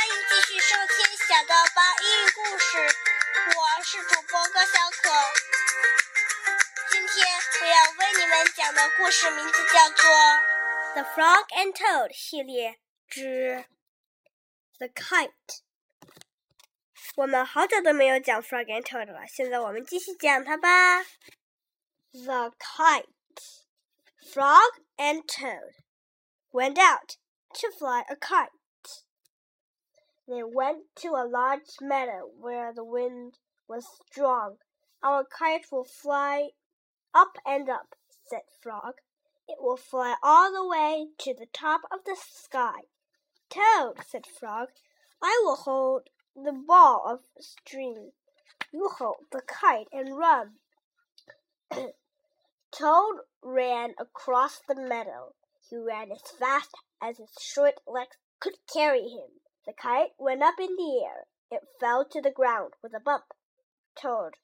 欢迎继续收听小豆包英语故事，我是主播高小可。今天我要为你们讲的故事名字叫做《The Frog and Toad》系列之《The Kite》。我们好久都没有讲《Frog and Toad》了，现在我们继续讲它吧。The Kite, Frog and Toad went out to fly a kite. They went to a large meadow where the wind was strong. Our kite will fly up and up, said Frog. It will fly all the way to the top of the sky. Toad, said Frog, I will hold the ball of string. You hold the kite and run. Toad ran across the meadow. He ran as fast as his short legs could carry him. The kite went up in the air. It fell to the ground with a bump. Toad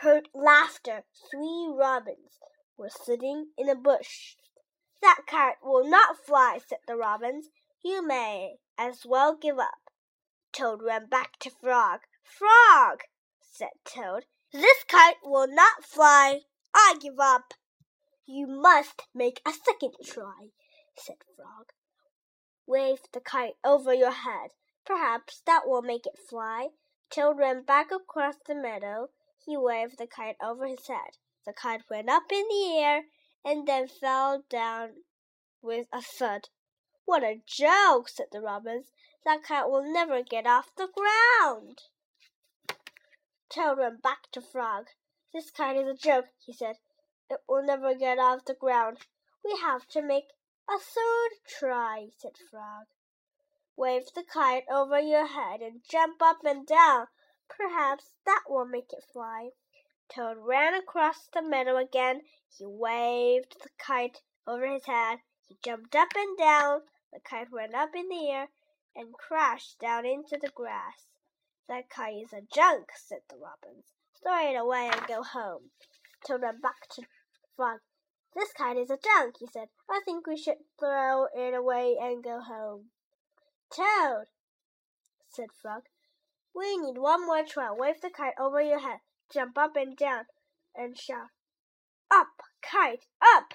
heard laughter. Three robins were sitting in a bush. That kite will not fly, said the robins. You may as well give up. Toad ran back to Frog. Frog, said Toad, this kite will not fly. I give up. You must make a second try, said Frog. Wave the kite over your head. Perhaps that will make it fly. Toad ran back across the meadow. He waved the kite over his head. The kite went up in the air and then fell down with a thud. What a joke, said the robins. That kite will never get off the ground. Toad ran back to Frog. This kite is a joke, he said. It will never get off the ground. We have to make a third try, said Frog. Wave the kite over your head and jump up and down. Perhaps that will make it fly. Toad ran across the meadow again. He waved the kite over his head. He jumped up and down. The kite went up in the air and crashed down into the grass. That kite is a junk, said the robins. Throw it away and go home. Toad ran back to Frog. This kite is a junk, he said. I think we should throw it away and go home. Toad, said Frog, we need one more try. Wave the kite over your head, jump up and down, and shout, Up, kite, up!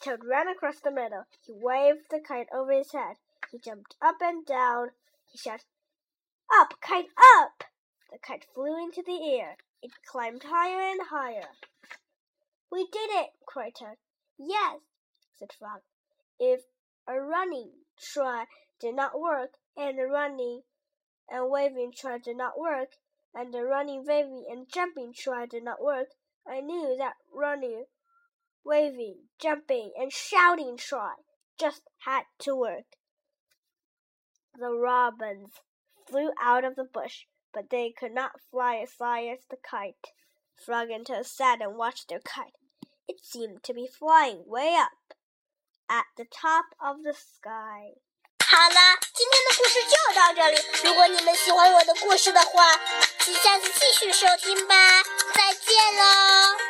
Toad ran across the meadow. He waved the kite over his head. He jumped up and down. He shouted, Up, kite, up! The kite flew into the air. It climbed higher and higher. We did it, cried Toad. Yes, said Frog. If a running try did not work, and the running and waving try did not work, and the running, waving, and jumping try did not work, I knew that running, waving, jumping, and shouting try just had to work. The robins flew out of the bush, but they could not fly as high as the kite. Frog and Toad sat and watched their kite. It seemed to be flying way up at the top of the sky. 好啦，今天的故事就到这里。如果你们喜欢我的故事的话，请下次继续收听吧。再见喽。